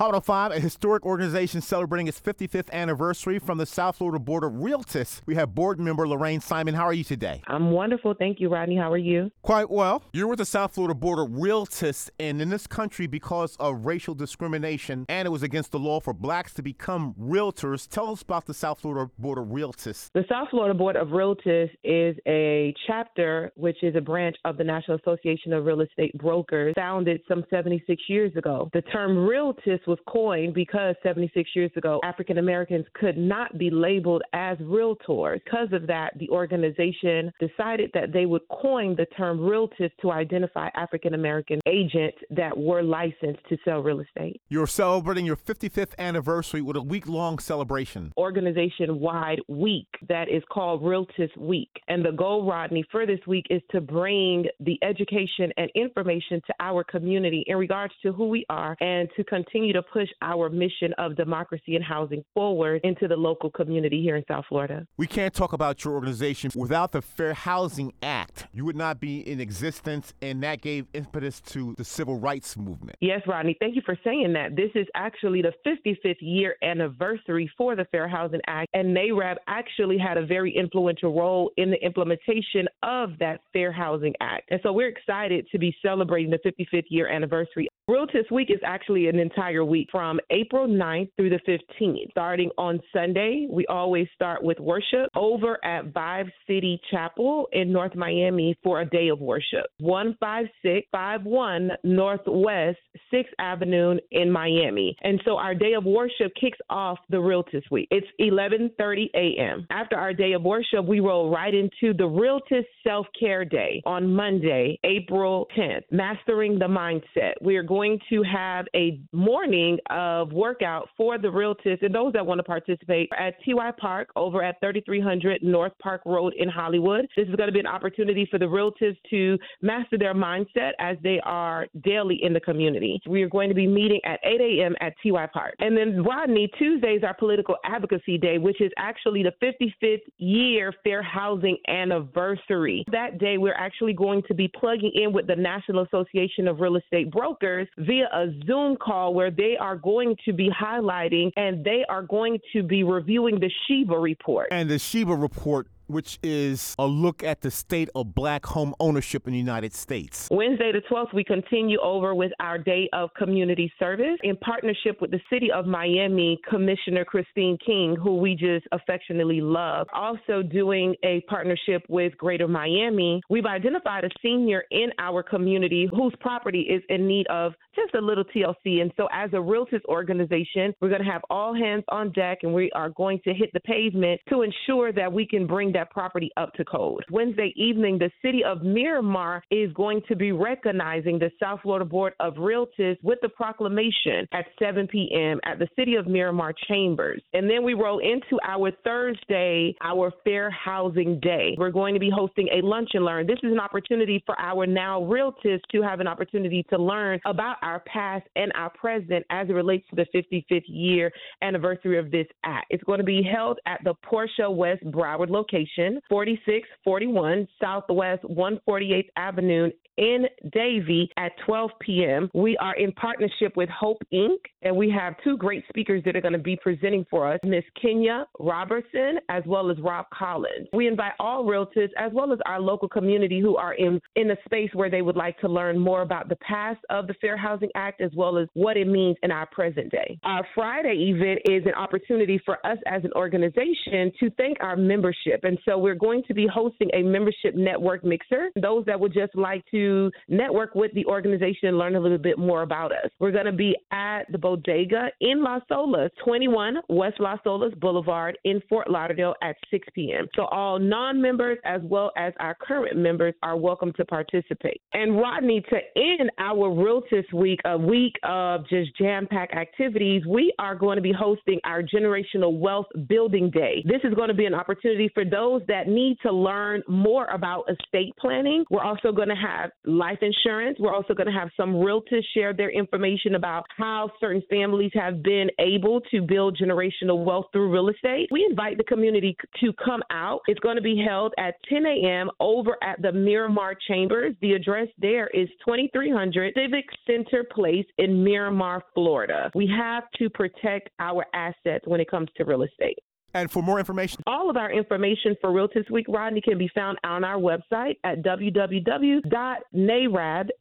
Hot on 5, a historic organization celebrating its 55th anniversary from the South Florida Board of Realtists. We have board member Lorraine Simon. How are you today? I'm wonderful. Thank you, Rodney. How are you? Quite well. You're with the South Florida Board of Realtists, and in this country, because of racial discrimination and it was against the law for blacks to become realtors, tell us about the South Florida Board of Realtists. The South Florida Board of Realtists is a chapter, which is a branch of the National Association of Real Estate Brokers, founded some 76 years ago. The term realtists was coined because 76 years ago, African Americans could not be labeled as realtors. Because of that, the organization decided that they would coin the term realtists to identify African American agents that were licensed to sell real estate. You're celebrating your 55th anniversary with a week long celebration. Organization wide week that is called Realtist Week. And the goal, Rodney, for this week is to bring the education and information to our community in regards to who we are and to continue to to push our mission of democracy and housing forward into the local community here in South Florida. We can't talk about your organization without the Fair Housing Act. You would not be in existence, and that gave impetus to the civil rights movement. Yes, Rodney, thank you for saying that. This is actually the 55th year anniversary for the Fair Housing Act, and NAREB actually had a very influential role in the implementation of that Fair Housing Act. And so we're excited to be celebrating the 55th year anniversary Realtist Week is actually an entire week from April 9th through the 15th. Starting on Sunday, we always start with worship over at Vive City Chapel in North Miami for a day of worship. 15651 Northwest 6th Avenue in Miami. And so our day of worship kicks off the Realtist Week. It's 11:30 a.m. After our day of worship, we roll right into the Realtors Self-Care Day on Monday, April 10th, Mastering the Mindset. We are going going to have a morning of workout for the realtors and those that want to participate at TY Park over at 3300 North Park Road in Hollywood. This is going to be an opportunity for the realtors to master their mindset as they are daily in the community. We are going to be meeting at 8 a.m. at TY Park. And then Rodney, Tuesday is our political advocacy day, which is actually the 55th year fair housing anniversary. That day, we're actually going to be plugging in with the National Association of Real Estate Brokers via a Zoom call where they are going to be highlighting and they are going to be reviewing the SHIBA report. And the SHIBA report which is a look at the state of black home ownership in the United States. Wednesday the 12th, we continue over with our day of community service in partnership with the City of Miami Commissioner Christine King, who we just affectionately love. Also, doing a partnership with Greater Miami, we've identified a senior in our community whose property is in need of just a little TLC. And so, as a realtors organization, we're going to have all hands on deck and we are going to hit the pavement to ensure that we can bring that that property up to code. Wednesday evening, the city of Miramar is going to be recognizing the South Florida Board of Realtists with the proclamation at 7 p.m. at the city of Miramar Chambers. And then we roll into our Thursday, our Fair Housing Day. We're going to be hosting a lunch and learn. This is an opportunity for our now realtors to have an opportunity to learn about our past and our present as it relates to the 55th year anniversary of this act. It's going to be held at the Porsche West Broward location location, 4641 Southwest 148th Avenue in Davie at 12 p.m. We are in partnership with Hope Inc., and we have two great speakers that are going to be presenting for us Miss Kenya Robertson as well as Rob Collins. We invite all realtors as well as our local community who are in, in a space where they would like to learn more about the past of the Fair Housing Act as well as what it means in our present day. Our Friday event is an opportunity for us as an organization to thank our membership. And so we're going to be hosting a membership network mixer. Those that would just like to network with the organization and learn a little bit more about us. We're going to be at the Bodega in Las Olas, 21 West Las Olas Boulevard in Fort Lauderdale at 6 p.m. So all non-members as well as our current members are welcome to participate. And Rodney, to end our Realtist Week, a week of just jam-packed activities, we are going to be hosting our Generational Wealth Building Day. This is going to be an opportunity for those those that need to learn more about estate planning. We're also going to have life insurance. We're also going to have some realtors share their information about how certain families have been able to build generational wealth through real estate. We invite the community to come out. It's going to be held at 10 a.m. over at the Miramar Chambers. The address there is 2300 Civic Center Place in Miramar, Florida. We have to protect our assets when it comes to real estate. And for more information, all of our information for Realtist Week, Rodney, can be found on our website at www.nareb,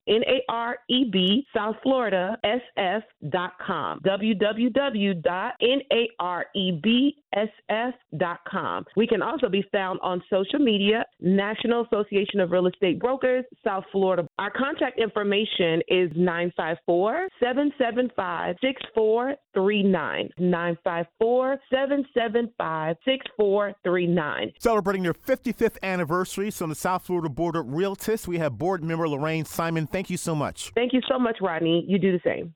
N-A-R-E-B, South Florida, SF.com. www.narebsf.com. We can also be found on social media, National Association of Real Estate Brokers, South Florida. Our contact information is 954 775 6439. 954 775 6439. Celebrating their 55th anniversary on the South Florida Board of Realtists, we have board member Lorraine Simon. Thank you so much. Thank you so much, Rodney. You do the same.